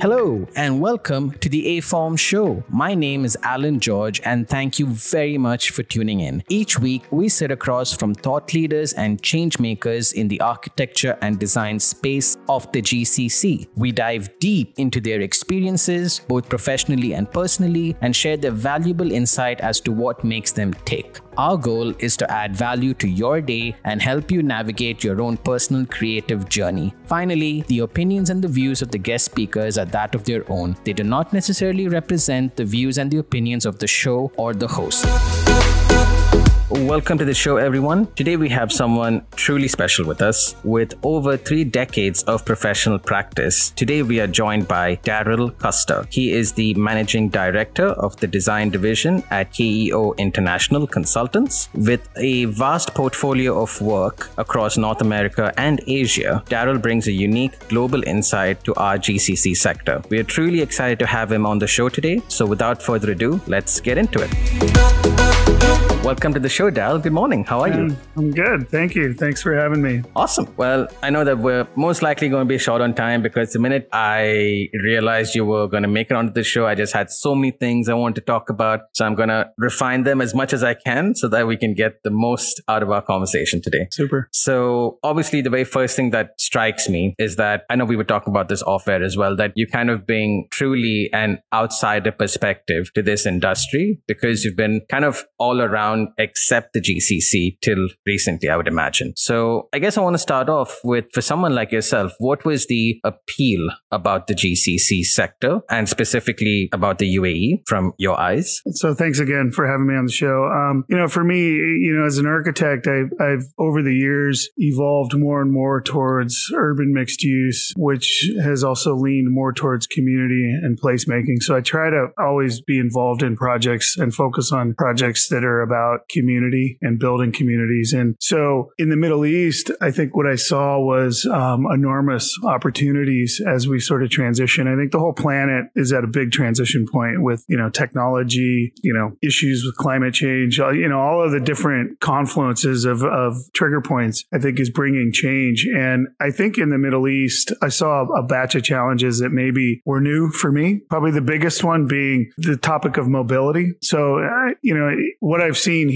Hello, and welcome to the A Form Show. My name is Alan George, and thank you very much for tuning in. Each week, we sit across from thought leaders and change makers in the architecture and design space of the GCC. We dive deep into their experiences, both professionally and personally, and share their valuable insight as to what makes them tick. Our goal is to add value to your day and help you navigate your own personal creative journey. Finally, the opinions and the views of the guest speakers are that of their own. They do not necessarily represent the views and the opinions of the show or the host. Welcome to the show, everyone. Today we have someone truly special with us with over three decades of professional practice. Today we are joined by Darryl Custer. He is the managing director of the design division at KEO International Consultants. With a vast portfolio of work across North America and Asia, Darryl brings a unique global insight to our GCC sector. We are truly excited to have him on the show today. So without further ado, let's get into it. Welcome to the show, Dal. Good morning. How are you? Um, I'm good. Thank you. Thanks for having me. Awesome. Well, I know that we're most likely going to be short on time because the minute I realized you were going to make it onto the show, I just had so many things I want to talk about. So I'm going to refine them as much as I can so that we can get the most out of our conversation today. Super. So obviously, the very first thing that strikes me is that I know we were talking about this off air as well, that you kind of being truly an outsider perspective to this industry because you've been kind of all around around except the GCC till recently, I would imagine. So I guess I want to start off with for someone like yourself, what was the appeal about the GCC sector and specifically about the UAE from your eyes? So thanks again for having me on the show. Um, you know, for me, you know, as an architect, I've, I've over the years evolved more and more towards urban mixed use, which has also leaned more towards community and placemaking. So I try to always be involved in projects and focus on projects that are about about community and building communities. And so in the Middle East, I think what I saw was um, enormous opportunities as we sort of transition. I think the whole planet is at a big transition point with, you know, technology, you know, issues with climate change, you know, all of the different confluences of, of trigger points, I think is bringing change. And I think in the Middle East, I saw a batch of challenges that maybe were new for me. Probably the biggest one being the topic of mobility. So, uh, you know, what I've seen seen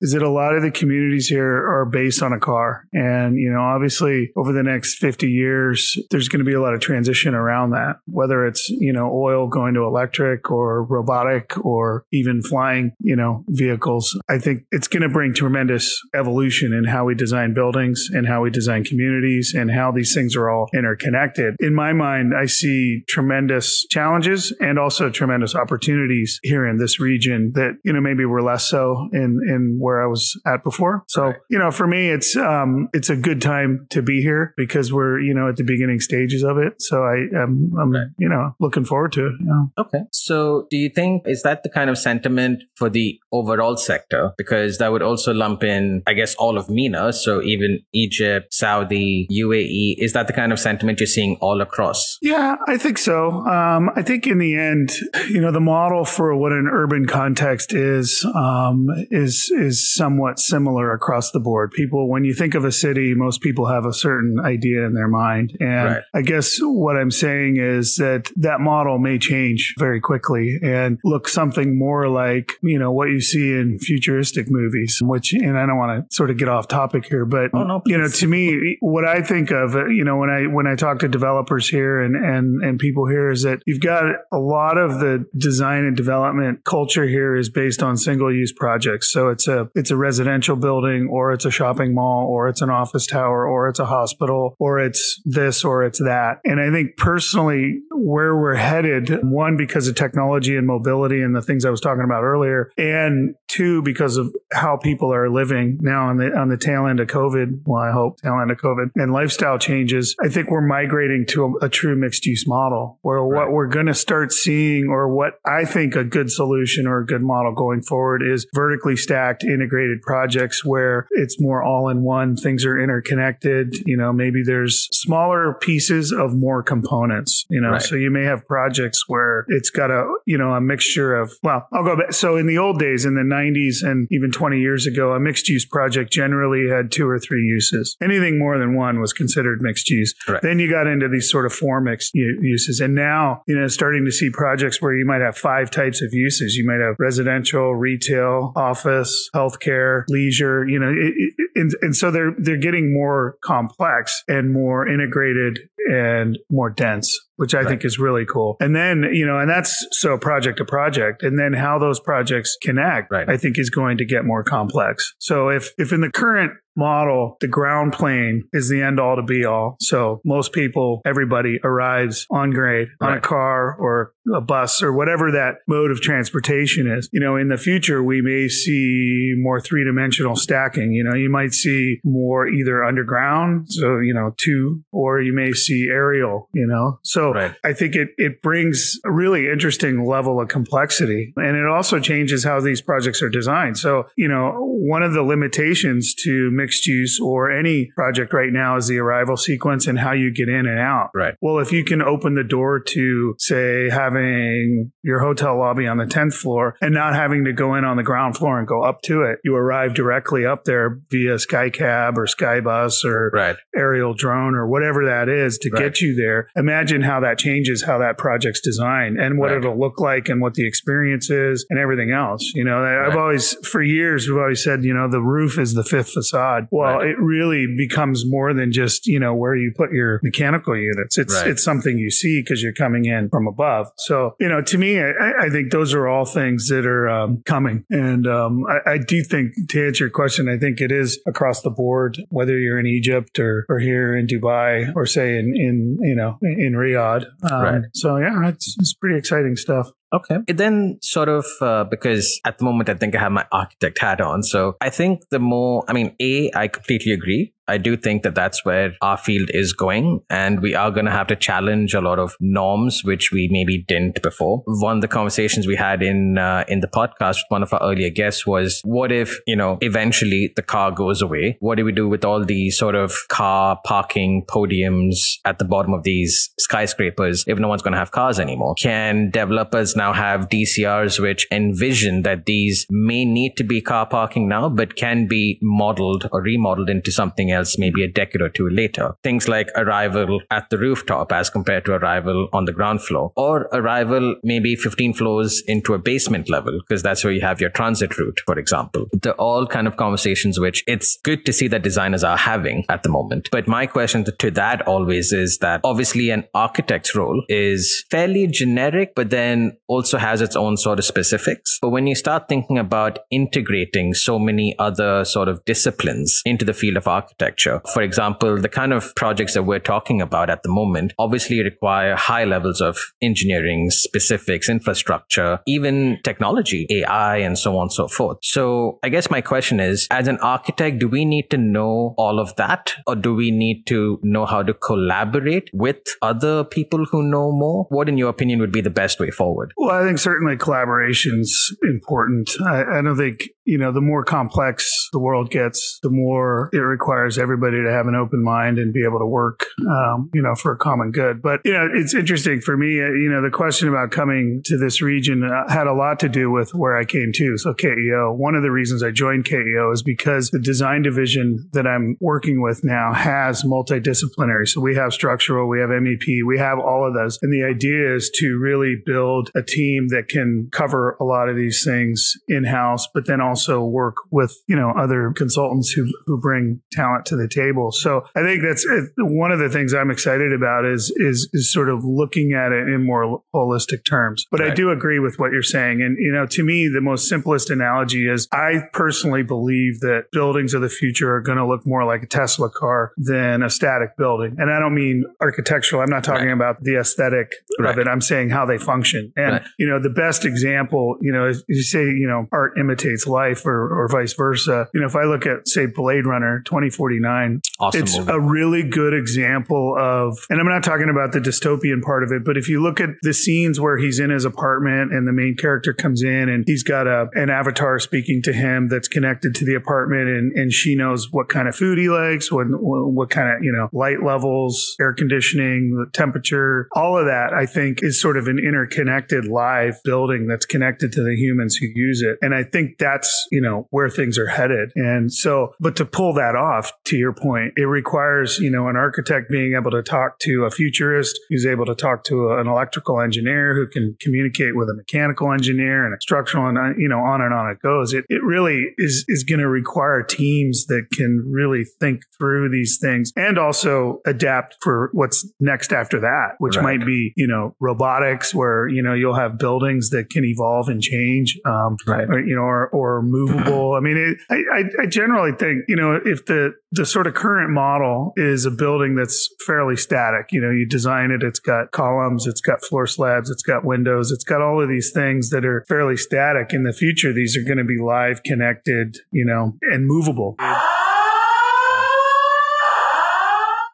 is that a lot of the communities here are based on a car. And, you know, obviously over the next 50 years, there's going to be a lot of transition around that, whether it's, you know, oil going to electric or robotic or even flying, you know, vehicles. I think it's going to bring tremendous evolution in how we design buildings and how we design communities and how these things are all interconnected. In my mind, I see tremendous challenges and also tremendous opportunities here in this region that, you know, maybe we're less so in in where I was at before. So right. you know, for me, it's um it's a good time to be here because we're you know at the beginning stages of it. So I am I'm right. you know looking forward to it. You know? Okay. So do you think is that the kind of sentiment for the overall sector? Because that would also lump in, I guess, all of MENA. So even Egypt, Saudi, UAE. Is that the kind of sentiment you're seeing all across? Yeah, I think so. Um, I think in the end, you know, the model for what an urban context is um, is is somewhat similar across the board. People, when you think of a city, most people have a certain idea in their mind, and right. I guess what I'm saying is that that model may change very quickly and look something more like you know what you see in futuristic movies. Which, and I don't want to sort of get off topic here, but oh, no, you know, to me, what I think of, uh, you know, when I when I talk to developers here and and and people here is that you've got a lot of the design and development culture here is based on single use projects projects. So it's a it's a residential building or it's a shopping mall or it's an office tower or it's a hospital or it's this or it's that. And I think personally where we're headed, one because of technology and mobility and the things I was talking about earlier, and two because of how people are living now on the on the tail end of COVID. Well, I hope tail end of COVID and lifestyle changes. I think we're migrating to a, a true mixed use model where right. what we're going to start seeing or what I think a good solution or a good model going forward is vertically stacked integrated projects where it's more all in one. Things are interconnected. You know, maybe there's smaller pieces of more components, you know, right. So you may have projects where it's got a, you know, a mixture of, well, I'll go back. So in the old days, in the 90s and even 20 years ago, a mixed use project generally had two or three uses. Anything more than one was considered mixed use. Right. Then you got into these sort of four mixed uses. And now, you know, starting to see projects where you might have five types of uses. You might have residential, retail, office, healthcare, leisure, you know, it, it, and, and so they're, they're getting more complex and more integrated and more dense which I Right. think is really cool. And then, you know, and that's so project to project. And then how those projects connect, Right. I think is going to get more complex. So if, if in the current model, the ground plane is the end all to be all. So most people, everybody arrives on grade on a car or a bus or whatever that mode of transportation is. You know, in the future, we may see more three dimensional stacking. You know, you might see more either underground, so, you know, two, or you may see aerial, you know. So Right. I think it, it brings a really interesting level of complexity and it also changes how these projects are designed. So, you know, one of the limitations to mixed use or any project right now is the arrival sequence and how you get in and out. Right. Well, if you can open the door to, say, having your hotel lobby on the 10th floor and not having to go in on the ground floor and go up to it, you arrive directly up there via SkyCab or Skybus or Right. aerial drone or whatever that is to Right. get you there. Imagine how that changes how that project's designed and what Right. it'll look like and what the experience is and everything else. You know, I've always, for years, we've always said, you know, the roof is the fifth facade. Well, Right. it really becomes more than just, you know, where you put your mechanical units. It's, Right. it's something you see because you're coming in from above. So, you know, to me, I, I think those are all things that are um, coming. And um, I, I do think, to answer your question, I think it is across the board, whether you're in Egypt or, or here in Dubai or say in, in you know, in Riyadh. Um, Right. So, yeah, it's, it's pretty exciting stuff. Okay. It then sort of, uh, because at the moment I think I have my architect hat on. So I think the more, I mean, A, I completely agree. I do think that that's where our field is going. And we are going to have to challenge a lot of norms, which we maybe didn't before. One of the conversations we had in, uh, in the podcast with one of our earlier guests was, what if, you know, eventually the car goes away? What do we do with all the sort of car parking podiums at the bottom of these skyscrapers if no one's going to have cars anymore? Can developers now have DCRs which envision that these may need to be car parking now, but can be modeled or remodeled into something else maybe a decade or two later? Things like arrival at the rooftop as compared to arrival on the ground floor, or arrival maybe 15 floors into a basement level, because that's where you have your transit route, for example. They're all kind of conversations which it's good to see that designers are having at the moment. But my question to that always is that obviously an architect's role is fairly generic, but then also has its own sort of specifics. But when you start thinking about integrating so many other sort of disciplines into the field of architecture, for example, the kind of projects that we're talking about at the moment obviously require high levels of engineering, specifics, infrastructure, even technology, AI, and so on and so forth. So I guess my question is, as an architect, do we need to know all of that? Or do we need to know how to collaborate with other people who know more? What, in your opinion, would be the best way forward? Well, I think certainly collaboration's important. I, I don't think, you know, the more complex the world gets, the more it requires everybody to have an open mind and be able to work, um, you know, for a common good. But, you know, it's interesting for me, uh, you know, the question about coming to this region uh, had a lot to do with where I came to. So KEO, one of the reasons I joined KEO is because the design division that I'm working with now has multidisciplinary. So we have structural, we have MEP, we have all of those. And the idea is to really build a team that can cover a lot of these things in house, but then also work with, you know, other consultants who, who bring talent to the table. So I think that's one of the things I'm excited about is, is, is sort of looking at it in more holistic terms. But I do agree with what you're saying. And, you know, to me, the most simplest analogy is I personally believe that buildings of the future are going to look more like a Tesla car than a static building. And I don't mean architectural. I'm not talking Right. about the aesthetic Right. of it. I'm saying how they function. And, Right. you know, the best example, you know, is you say, you know, art imitates life or, or vice versa. You know, if I look at, say, Blade Runner 2049, Awesome it's movie. a really good example of, and I'm not talking about the dystopian part of it, but if you look at the scenes where he's in his apartment and the main character comes in and he's got a an avatar speaking to him that's connected to the apartment and, and she knows what kind of food he likes, what what kind of, you know, light levels, air conditioning, the temperature, all of that I think is sort of an interconnected live building that's connected to the humans who use it. And I think that's, you know, where things are headed. And so, but to pull that off, to your point, it requires, you know, an architect being able to talk to a futurist who's able to talk to an electrical engineer who can communicate with a mechanical engineer and a structural and, you know, on and on it goes. It, it really is, is going to require teams that can really think through these things and also adapt for what's next after that, which Right. might be, you know, robotics where, you know, you'll have buildings that can evolve and change. Um, Right. or, you know, or, or movable. I mean, it, I, I, I generally think, you know, if the, the sort of current model is a building that's fairly static, you know, you design it, it's got columns, it's got floor slabs, it's got windows, it's got all of these things that are fairly static. In the future, these are going to be live, connected, you know, and movable.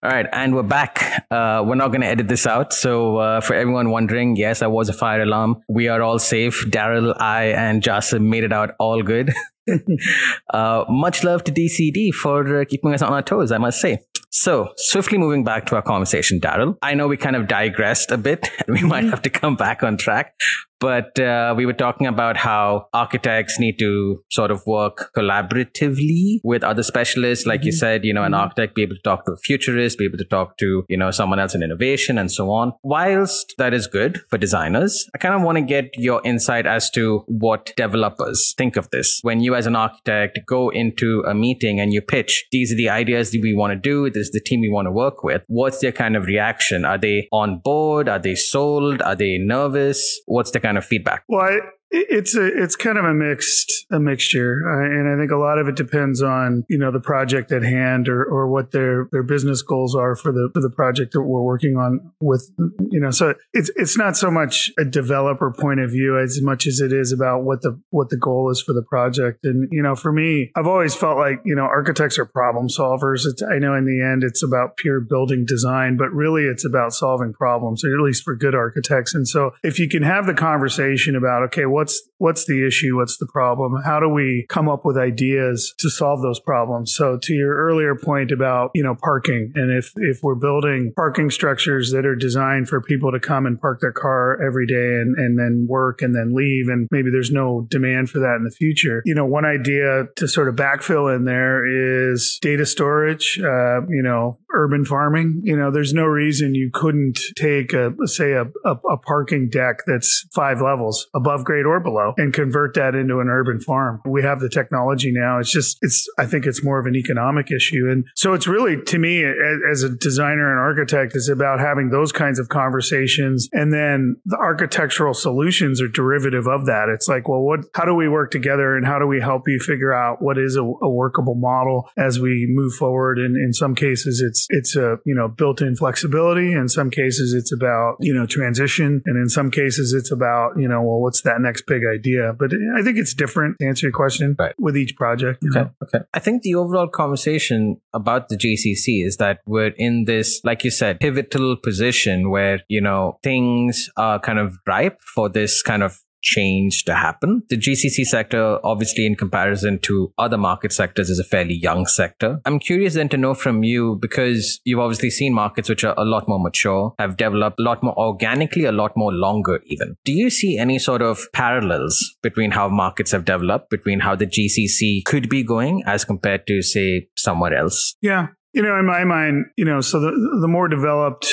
All right, and we're back. Uh, we're not going to edit this out. So, uh, for everyone wondering, yes, I was a fire alarm. We are all safe. Darryl, I, and Jasim made it out all good. uh, much love to DCD for uh, keeping us on our toes, I must say. So, swiftly moving back to our conversation, Darryl. I know we kind of digressed a bit. We might have to come back on track. But uh, we were talking about how architects need to sort of work collaboratively with other specialists. Like you Mhm. said, you know, an Mhm. architect be able to talk to a futurist, be able to talk to, you know, someone else in innovation and so on. Whilst that is good for designers, I kind of want to get your insight as to what developers think of this. When you as an architect go into a meeting and you pitch, these are the ideas that we want to do. This is the team we want to work with. What's their kind of reaction? Are they on board? Are they sold? Are they nervous? What's the kind of feedback? Well, it's a it's kind of a mixed a mixture, uh, and I think a lot of it depends on you know the project at hand or or what their their business goals are for the for the project that we're working on with you know. So it's it's not so much a developer point of view as much as it is about what the what the goal is for the project. And you know, for me, I've always felt like you know architects are problem solvers. It's I know in the end it's about pure building design, but really it's about solving problems, or at least for good architects. And so if you can have the conversation about okay, what's what's the issue, what's the problem, how do we come up with ideas to solve those problems? So to your earlier point about you know parking, and if if we're building parking structures that are designed for people to come and park their car every day and and then work and then leave, and maybe there's no demand for that in the future. You know, one idea to sort of backfill in there is data storage. Uh, you know, urban farming. You know, there's no reason you couldn't take a say a, a, a parking deck that's five levels above grade or below and convert that into an urban farm. We have the technology now. It's just it's I think it's more of an economic issue, and so it's really to me as a designer and architect is about having those kinds of conversations, and then the architectural solutions are derivative of that. It's like, well, what? How do we work together, and how do we help you figure out what is a, a workable model as we move forward? And in some cases, it's it's a you know built-in flexibility. In some cases, it's about you know transition, and in some cases, it's about you know well, what's that next big idea? But I think it's different to answer your question Right. with each project. you know? Okay. Okay. I think the overall conversation about the GCC is that we're in this, like you said, pivotal position where, you know, things are kind of ripe for this kind of change to happen. The GCC sector, obviously, in comparison to other market sectors, is a fairly young sector. I'm curious then to know from you because you've obviously seen markets which are a lot more mature, have developed a lot more organically, a lot more longer even. Do you see any sort of parallels between how markets have developed, between how the GCC could be going as compared to, say, somewhere else? Yeah. You know, in my mind, you know, so the, the more developed,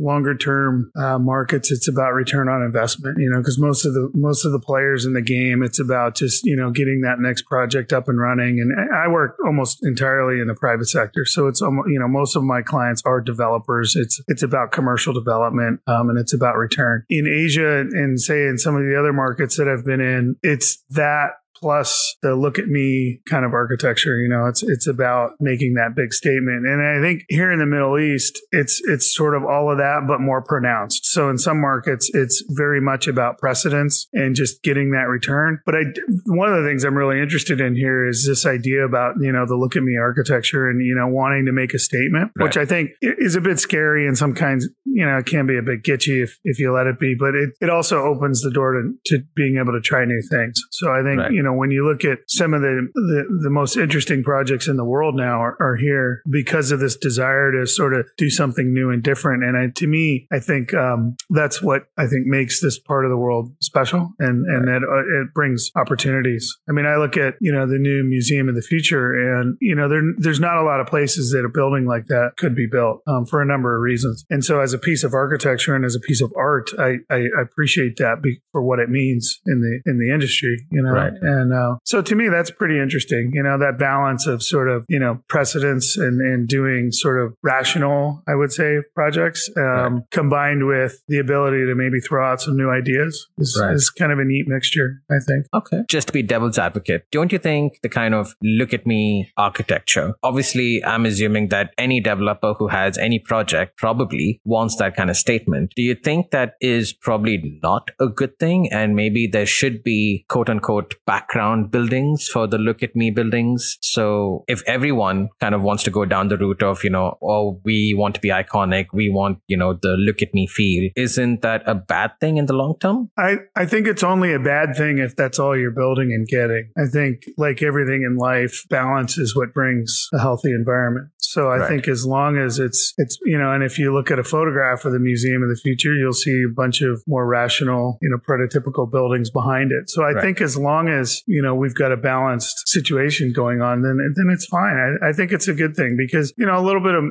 longer term uh, markets, it's about return on investment. You know, because most of the most of the players in the game, it's about just you know getting that next project up and running. And I work almost entirely in the private sector, so it's almost you know most of my clients are developers. It's it's about commercial development, um, and it's about return. In Asia and say in some of the other markets that I've been in, it's that plus the look at me kind of architecture. You know, it's it's about making that big statement. And I think here in the Middle East, it's it's sort of all of that, but more pronounced. So in some markets, it's very much about precedence and just getting that return. But I one of the things I'm really interested in here is this idea about you know the look at me architecture and you know wanting to make a statement, right. which I think is a bit scary in some kinds. You know, it can be a bit kitschy if if you let it be, but it it also opens the door to, to being able to try new things. So I think right. you know when you look at some of the, the, the most interesting projects in the world now are, are, here because of this desire to sort of do something new and different. And I, to me, I think um, that's what I think makes this part of the world special, and and that uh, it brings opportunities. I mean, I look at you know the new Museum of the Future, and you know there there's not a lot of places that a building like that could be built um, for a number of reasons. And so, as a piece of architecture and as a piece of art, I, I, appreciate that be, for what it means in the in the industry. You know, right. and uh, so to me, that's pretty interesting. You know, that balance of sort of you know precedence and and doing sort of rational, I would say, projects um, right. combined with the ability to maybe throw out some new ideas is, right. is kind of a neat mixture. I think. Okay. Just to be devil's advocate, don't you think the kind of look at me architecture? Obviously, I'm assuming that any developer who has any project probably wants that kind of statement. Do you think that is probably not a good thing, and maybe there should be quote unquote background buildings for the look at me buildings? So if everyone kind of wants to go down the route of you know, oh, we want to be iconic, we want you know the look at me feel, isn't that a bad thing in the long term? I I think it's only a bad thing if that's all you're building and getting. I think like everything in life, balance is what brings a healthy environment. So I right. think as long as it's it's you know, and if you look at a photograph of the Museum of the Future, you'll see a bunch of more rational, you know, prototypical buildings behind it. So I right. think as long as you know we've got a balanced situation going on, then then it's fine. I, I think it's a good thing because you know a little bit of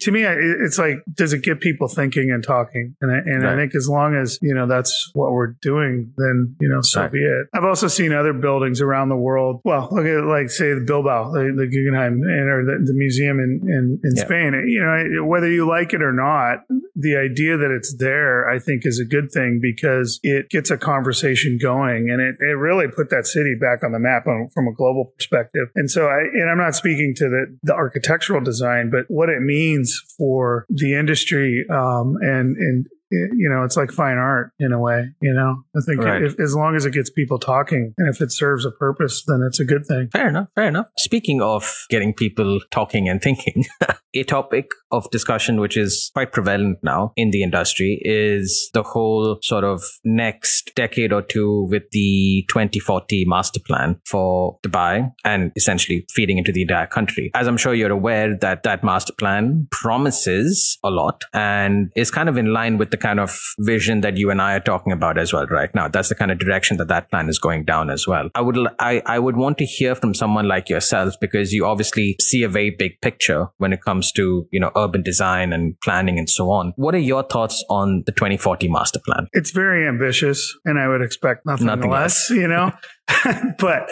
to me, it's like does it get people thinking and talking? And I, and right. I think as long as you know that's what we're doing, then you know so be it. I've also seen other buildings around the world. Well, look at like say the Bilbao, the, the Guggenheim, and, or the, the museum in in, in yeah. Spain. You know, whether you like it or not, the idea that it's there, I think, is a good thing because it gets a conversation going, and it, it really put that city back on the map from a global perspective. And so, I and I'm not speaking to the the architectural design, but what it means for the industry um, and and you know, it's like fine art in a way, you know, I think right. if, as long as it gets people talking and if it serves a purpose, then it's a good thing. Fair enough. Fair enough. Speaking of getting people talking and thinking, a topic of discussion which is quite prevalent now in the industry is the whole sort of next decade or two with the 2040 master plan for Dubai and essentially feeding into the entire country. As I'm sure you're aware that that master plan promises a lot and is kind of in line with the kind of vision that you and I are talking about as well right now. That's the kind of direction that that plan is going down as well. I would I, I would want to hear from someone like yourself because you obviously see a very big picture when it comes to, you know, urban design and planning and so on. What are your thoughts on the 2040 master plan? It's very ambitious and I would expect nothing, nothing less, less, you know. but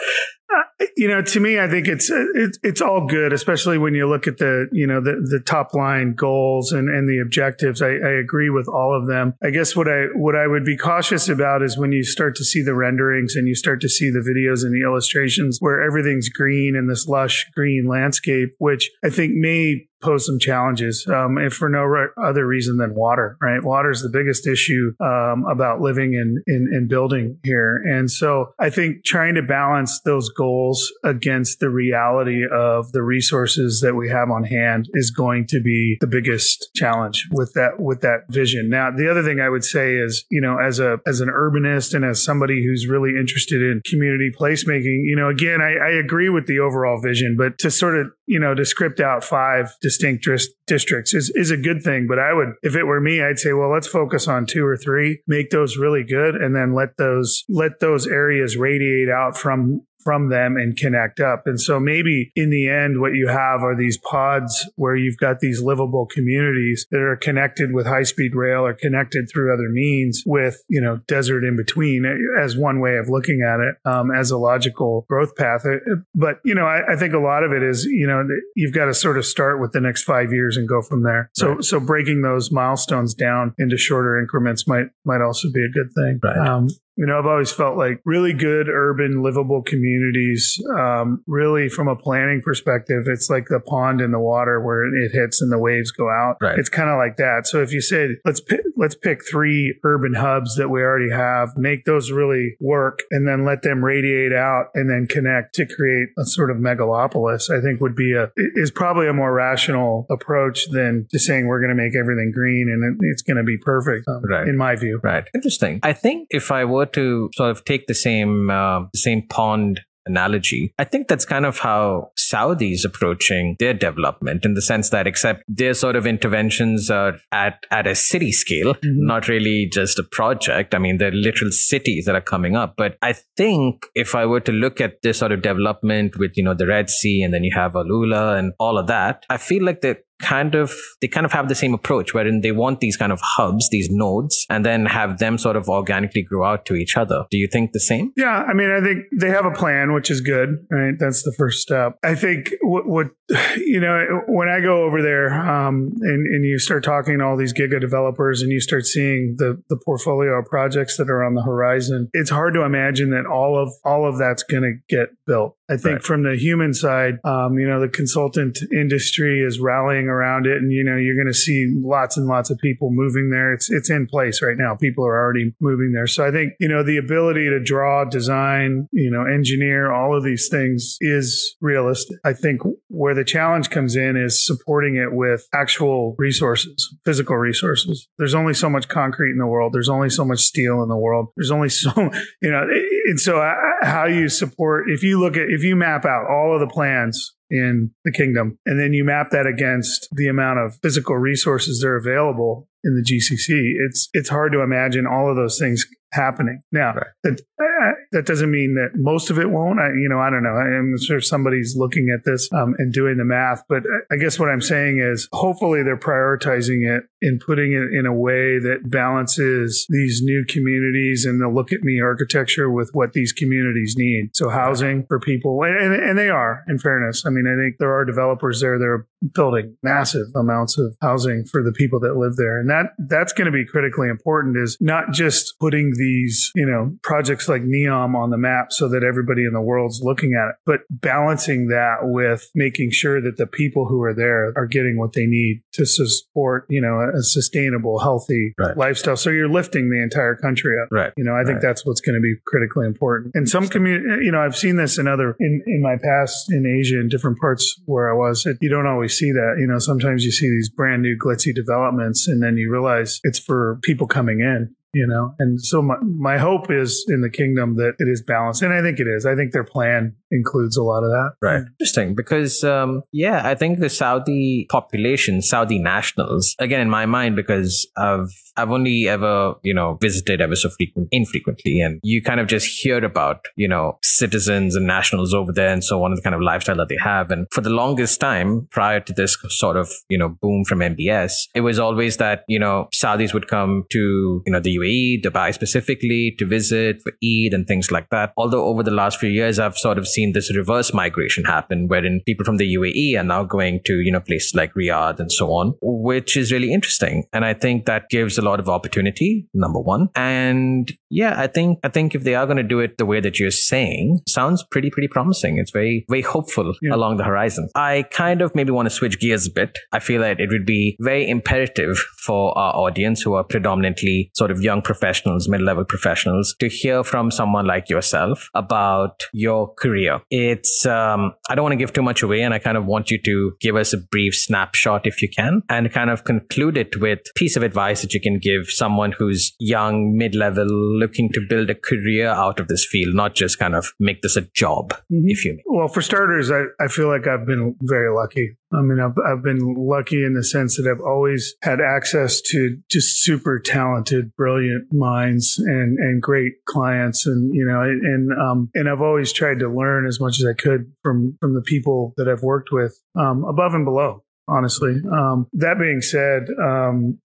uh, you know, to me, I think it's it, it's all good, especially when you look at the you know the the top line goals and and the objectives. I, I agree with all of them. I guess what I what I would be cautious about is when you start to see the renderings and you start to see the videos and the illustrations where everything's green in this lush green landscape, which I think may pose some challenges, um, if for no other reason than water. Right, water is the biggest issue um, about living in, in in building here, and so I think trying to balance those goals against the reality of the resources that we have on hand is going to be the biggest challenge with that with that vision. Now, the other thing I would say is, you know, as a as an urbanist and as somebody who's really interested in community placemaking, you know, again, I, I agree with the overall vision, but to sort of you know to script out five distinct districts is, is a good thing. But I would, if it were me, I'd say, well, let's focus on two or three, make those really good, and then let those let those areas radiate out from from them and connect up. And so maybe in the end, what you have are these pods where you've got these livable communities that are connected with high speed rail or connected through other means with, you know, desert in between as one way of looking at it, um, as a logical growth path. Uh, but, you know, I, I, think a lot of it is, you know, you've got to sort of start with the next five years and go from there. So, right. so breaking those milestones down into shorter increments might, might also be a good thing. Right. Um, You know, I've always felt like really good urban livable communities, um, really from a planning perspective, it's like the pond in the water where it hits and the waves go out. Right. It's kind of like that. So if you said, let's pick, let's pick three urban hubs that we already have, make those really work and then let them radiate out and then connect to create a sort of megalopolis, I think would be a, is probably a more rational approach than just saying we're going to make everything green and it's going to be perfect, um, Right. in my view. Right. Interesting. I think if I were to sort of take the same uh, same pond analogy, I think that's kind of how Saudi's approaching their development in the sense that except their sort of interventions are at at a city scale, not really just a project. I mean, they're literal cities that are coming up. But I think if I were to look at this sort of development with you know the Red Sea and then you have AlUla and all of that, I feel like they're kind of they kind of have the same approach wherein they want these kind of hubs these nodes and then have them sort of organically grow out to each other do you think the same Yeah, I mean, I think they have a plan, which is good. Right, that's the first step. I think what, what you know when I go over there um, and and you start talking to all these giga developers and you start seeing the the portfolio of projects that are on the horizon, it's hard to imagine that all of all of that's going to get built. I think Right. from the human side, um, you know, the consultant industry is rallying around it, and you know, you're going to see lots and lots of people moving there. It's it's in place right now. People are already moving there. So I think you know the ability to draw, design, you know, engineer, all of these things is realistic. I think where the challenge comes in is supporting it with actual resources, physical resources. There's only so much concrete in the world. There's only so much steel in the world. There's only so you know, and so uh, how you support if you look at if you map out all of the plans in the kingdom and then you map that against the amount of physical resources that are available in the GCC it's it's hard to imagine all of those things happening now Right. that uh, that doesn't mean that most of it won't I, you know I don't know I'm sure somebody's looking at this um, and doing the math but I guess what I'm saying is hopefully they're prioritizing it and putting it in a way that balances these new communities and the look at me architecture with what these communities need. So housing for people, and, and, they are, in fairness. I mean, I think there are developers there that are building massive amounts of housing for the people that live there. And that that's going to be critically important is not just putting these, you know, projects like NEOM on the map so that everybody in the world's looking at it, but balancing that with making sure that the people who are there are getting what they need to support, you know, a sustainable, healthy Right. lifestyle. So you're lifting the entire country up. right You know, I think Right. that's what's going to be critically important. And some community, you know, I've seen this in other in in my past in Asia in different parts where I was. It, you don't always see that. You know, sometimes you see these brand new glitzy developments, and then you realize it's for people coming in. You know, and so my my hope is in the kingdom that it is balanced, and I think it is. I think their plan includes a lot of that. Right. Interesting because, um, yeah, I think the Saudi population, Saudi nationals, again, in my mind, because I've, I've only ever, you know, visited ever so frequent, infrequently. And you kind of just hear about, you know, citizens and nationals over there and so on, and the kind of lifestyle that they have. And for the longest time, prior to this sort of, you know, boom from MBS, it was always that, you know, Saudis would come to, you know, the UAE, Dubai specifically to visit for Eid and things like that. Although over the last few years, I've sort of seen this reverse migration happen wherein people from the UAE are now going to, you know, places like Riyadh and so on, which is really interesting. And I think that gives a lot of opportunity, number one. And yeah, I think, I think if they are going to do it the way that you're saying, sounds pretty, pretty promising. It's very, very hopeful Yeah. along the horizon. I kind of maybe want to switch gears a bit. I feel like it would be very imperative for our audience who are predominantly sort of young professionals, mid-level professionals to hear from someone like yourself about your career. It's, um, I don't want to give too much away and I kind of want you to give us a brief snapshot if you can and kind of conclude it with a piece of advice that you can give someone who's young, mid-level, looking to build a career out of this field, not just kind of make this a job, if you may. Well, for starters, I, I feel like I've been very lucky. I mean, I've, I've been lucky in the sense that I've always had access to just super talented, brilliant minds and, and great clients. And, you know, and, um, and I've always tried to learn as much as I could from, from the people that I've worked with, um, above and below, honestly. Um, that being said, um,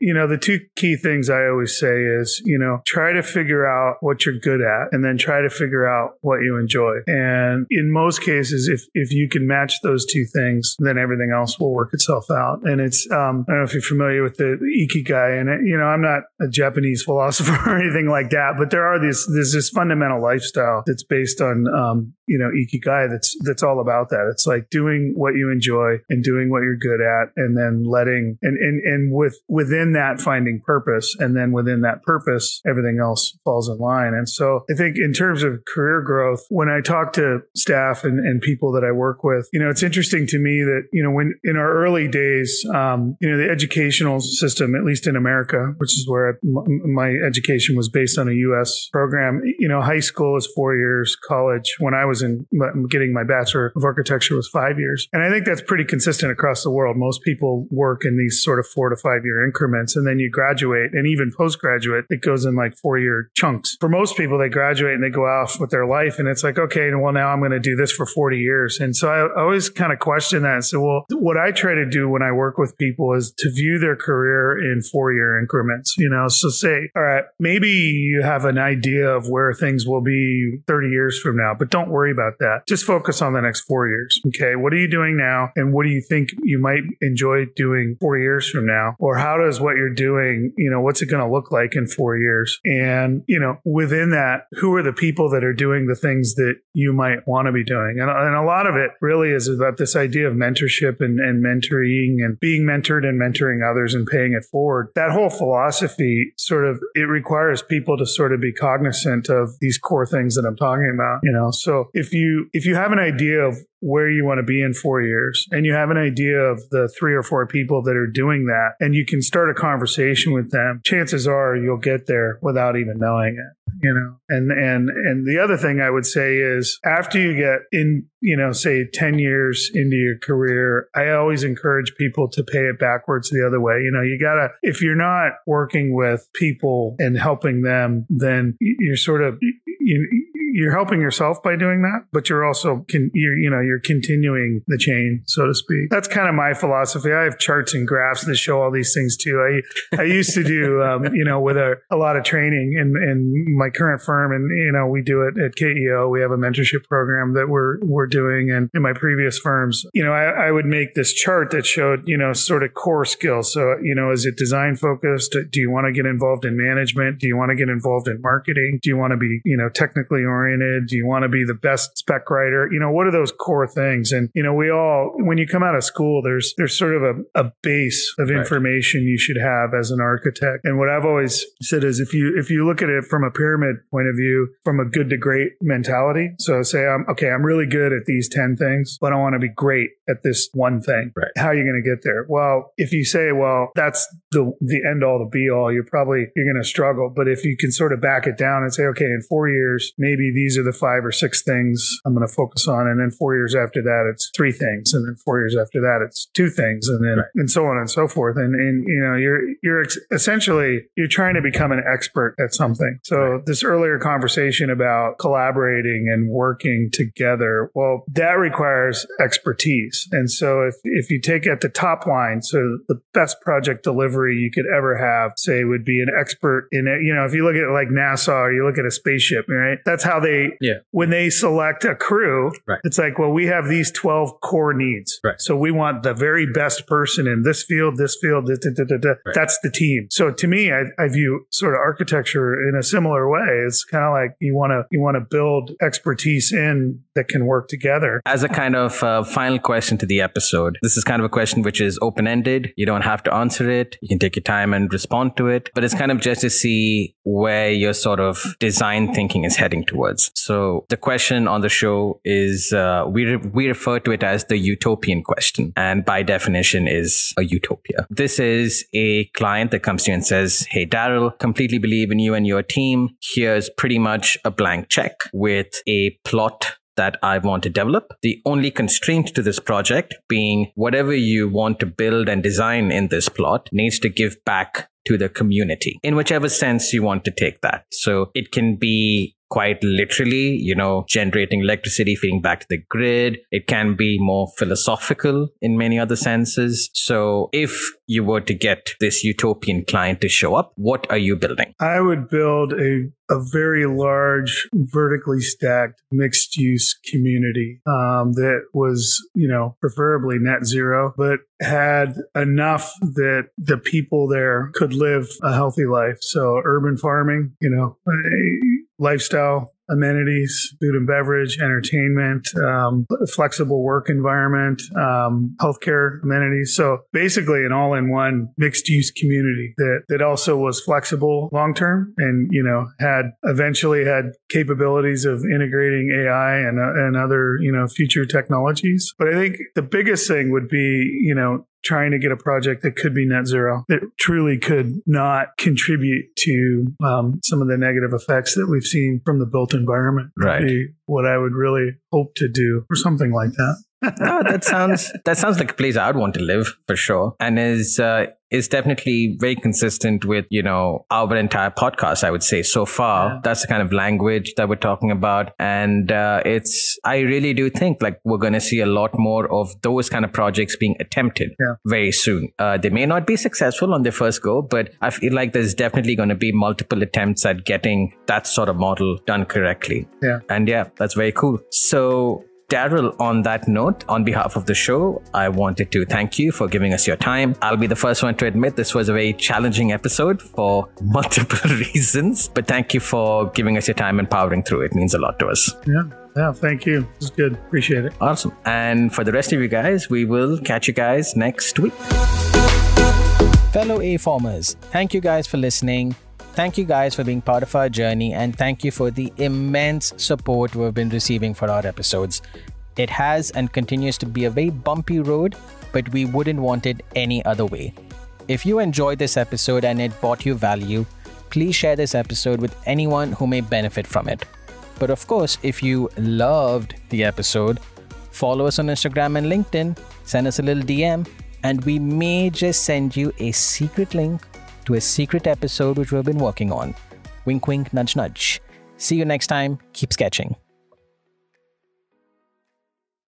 you know, the two key things I always say is, you know, try to figure out what you're good at and then try to figure out what you enjoy. And in most cases, if, if you can match those two things, then everything else will work itself out. And it's, um, I don't know if you're familiar with the, Ikigai and, it, you know, I'm not a Japanese philosopher or anything like that, but there are these, there's this fundamental lifestyle that's based on, um, you know, Ikigai that's, that's all about that. It's like doing what you enjoy and doing what you're good at and then letting, and, and, and with, within that finding purpose. And then within that purpose, everything else falls in line. And so I think in terms of career growth, when I talk to staff and, and people that I work with, you know, it's interesting to me that, you know, when in our early days, um, you know, the educational system, at least in America, which is where my education was based on a U.S. program, you know, high school is four years, college, when I was was in getting my bachelor of architecture was five years. And I think that's pretty consistent across the world. Most people work in these sort of four to five year increments and then you graduate and even postgraduate, it goes in like four year chunks. For most people, they graduate and they go off with their life and it's like, okay, well, now I'm going to do this for 40 years. And so I always kind of question that and say, well, what I try to do when I work with people is to view their career in four year increments, you know, so say, all right, maybe you have an idea of where things will be 30 years from now, but don't worry worry about that. Just focus on the next four years. Okay. What are you doing now? And what do you think you might enjoy doing four years from now? Or how does what you're doing, you know, what's it going to look like in four years? And, you know, within that, who are the people that are doing the things that you might want to be doing? And, and a lot of it really is about this idea of mentorship and, and mentoring and being mentored and mentoring others and paying it forward. That whole philosophy sort of, it requires people to sort of be cognizant of these core things that I'm talking about, you know? So if you if you have an idea of where you want to be in four years and you have an idea of the three or four people that are doing that and you can start a conversation with them chances are you'll get there without even knowing it you know? And and and the other thing i would say is after you get in you know say 10 years into your career i always encourage people to pay it backwards the other way. You know you gotta if you're not working with people and helping them then you're sort of you, you're helping yourself by doing that, but you're also can you're you know you're continuing the chain, so to speak. That's kind of my philosophy. I have charts and graphs that show all these things too. I I used to do um, you know with a, a lot of training in in my current firm, and you know we do it at KEO. We have a mentorship program that we're we're doing, and in my previous firms, you know I, I would make this chart that showed you know sort of core skills. So you know is it design focused? Do you want to get involved in management? Do you want to get involved in marketing? Do you want to be you know technically oriented? Do you want to be the best spec writer? You know, what are those core things? And, you know, we all, when you come out of school, there's, there's sort of a, a base of information right. you should have as an architect. And what I've always said is if you, if you look at it from a pyramid point of view, from a good to great mentality. So say, I'm okay, I'm really good at these 10 things, but I want to be great at this one thing. Right. How are you going to get there? Well, if you say, well, that's the, the end all the be all, you're probably, you're going to struggle. But if you can sort of back it down and say, okay, in four years, maybe these are the five or six things I'm going to focus on. And then four years after that, it's three things. And then four years after that, it's two things. And then, right. and so on and so forth. And, and, you know, you're, you're ex- essentially, you're trying to become an expert at something. So right. this earlier conversation about collaborating and working together, well, that requires expertise. And so if, if you take at the top line, so the best project delivery you could ever have, say, would be an expert in it. You know, if you look at like NASA or you look at a spaceship, right? That's how they yeah. when they select a crew, right. it's like, well, we have these 12 core needs. Right. So we want the very best person in this field, this field, da, da, da, right. that's the team. So to me, I, I, view sort of architecture in a similar way. It's kind of like you want to, you want to build expertise in that can work together. As a kind of uh, final question to the episode, this is kind of a question which is open ended. You don't have to answer it. You can take your time and respond to it, but it's kind of just to see where your sort of design thinking is heading towards. So the question on the show is uh, we re- we refer to it as the utopian question, and by definition is a utopia. This is a client that comes to you and says, "Hey, Darryl, completely believe in you and your team. Here's pretty much a blank check with a plot." That I want to develop. The only constraint to this project being whatever you want to build and design in this plot needs to give back to the community in whichever sense you want to take that. So it can be quite literally, you know, generating electricity, feeding back to the grid. It can be more philosophical in many other senses. So if you were to get this utopian client to show up, what are you building? I would build a a very large, vertically stacked, mixed use community um, that was, you know, preferably net zero, but had enough that the people there could live a healthy life. So urban farming, you know, lifestyle amenities, food and beverage, entertainment, um, flexible work environment, um, healthcare amenities. So basically, an all-in-one mixed-use community that that also was flexible long term, and you know had eventually had capabilities of integrating AI and uh, and other you know future technologies. But I think the biggest thing would be you know trying to get a project that could be net zero that truly could not contribute to um, some of the negative effects that we've seen from the built environment. Right. what I would really hope to do or something like that no, that sounds that sounds like a place I'd want to live for sure, and is uh, is definitely very consistent with you know our entire podcast. I would say so far yeah. that's the kind of language that we're talking about, and uh, it's I really do think like we're going to see a lot more of those kind of projects being attempted yeah. very soon. Uh, they may not be successful on their first go, but I feel like there's definitely going to be multiple attempts at getting that sort of model done correctly. Yeah, and yeah, that's very cool. So Darryl, on that note, on behalf of the show, I wanted to thank you for giving us your time. I'll be the first one to admit this was a very challenging episode for multiple reasons, but thank you for giving us your time and powering through. It means a lot to us. Yeah. Yeah, thank you. It's good. Appreciate it. Awesome. And for the rest of you guys, we will catch you guys next week. Fellow A formers, thank you guys for listening. Thank you guys for being part of our journey and thank you for the immense support we've been receiving for our episodes. It has and continues to be a very bumpy road, but we wouldn't want it any other way. If you enjoyed this episode and it brought you value, please share this episode with anyone who may benefit from it. But of course, if you loved the episode, follow us on Instagram and LinkedIn, send us a little DM, and we may just send you a secret link to a secret episode which we've been working on. Wink, wink, nudge, nudge. See you next time. Keep sketching.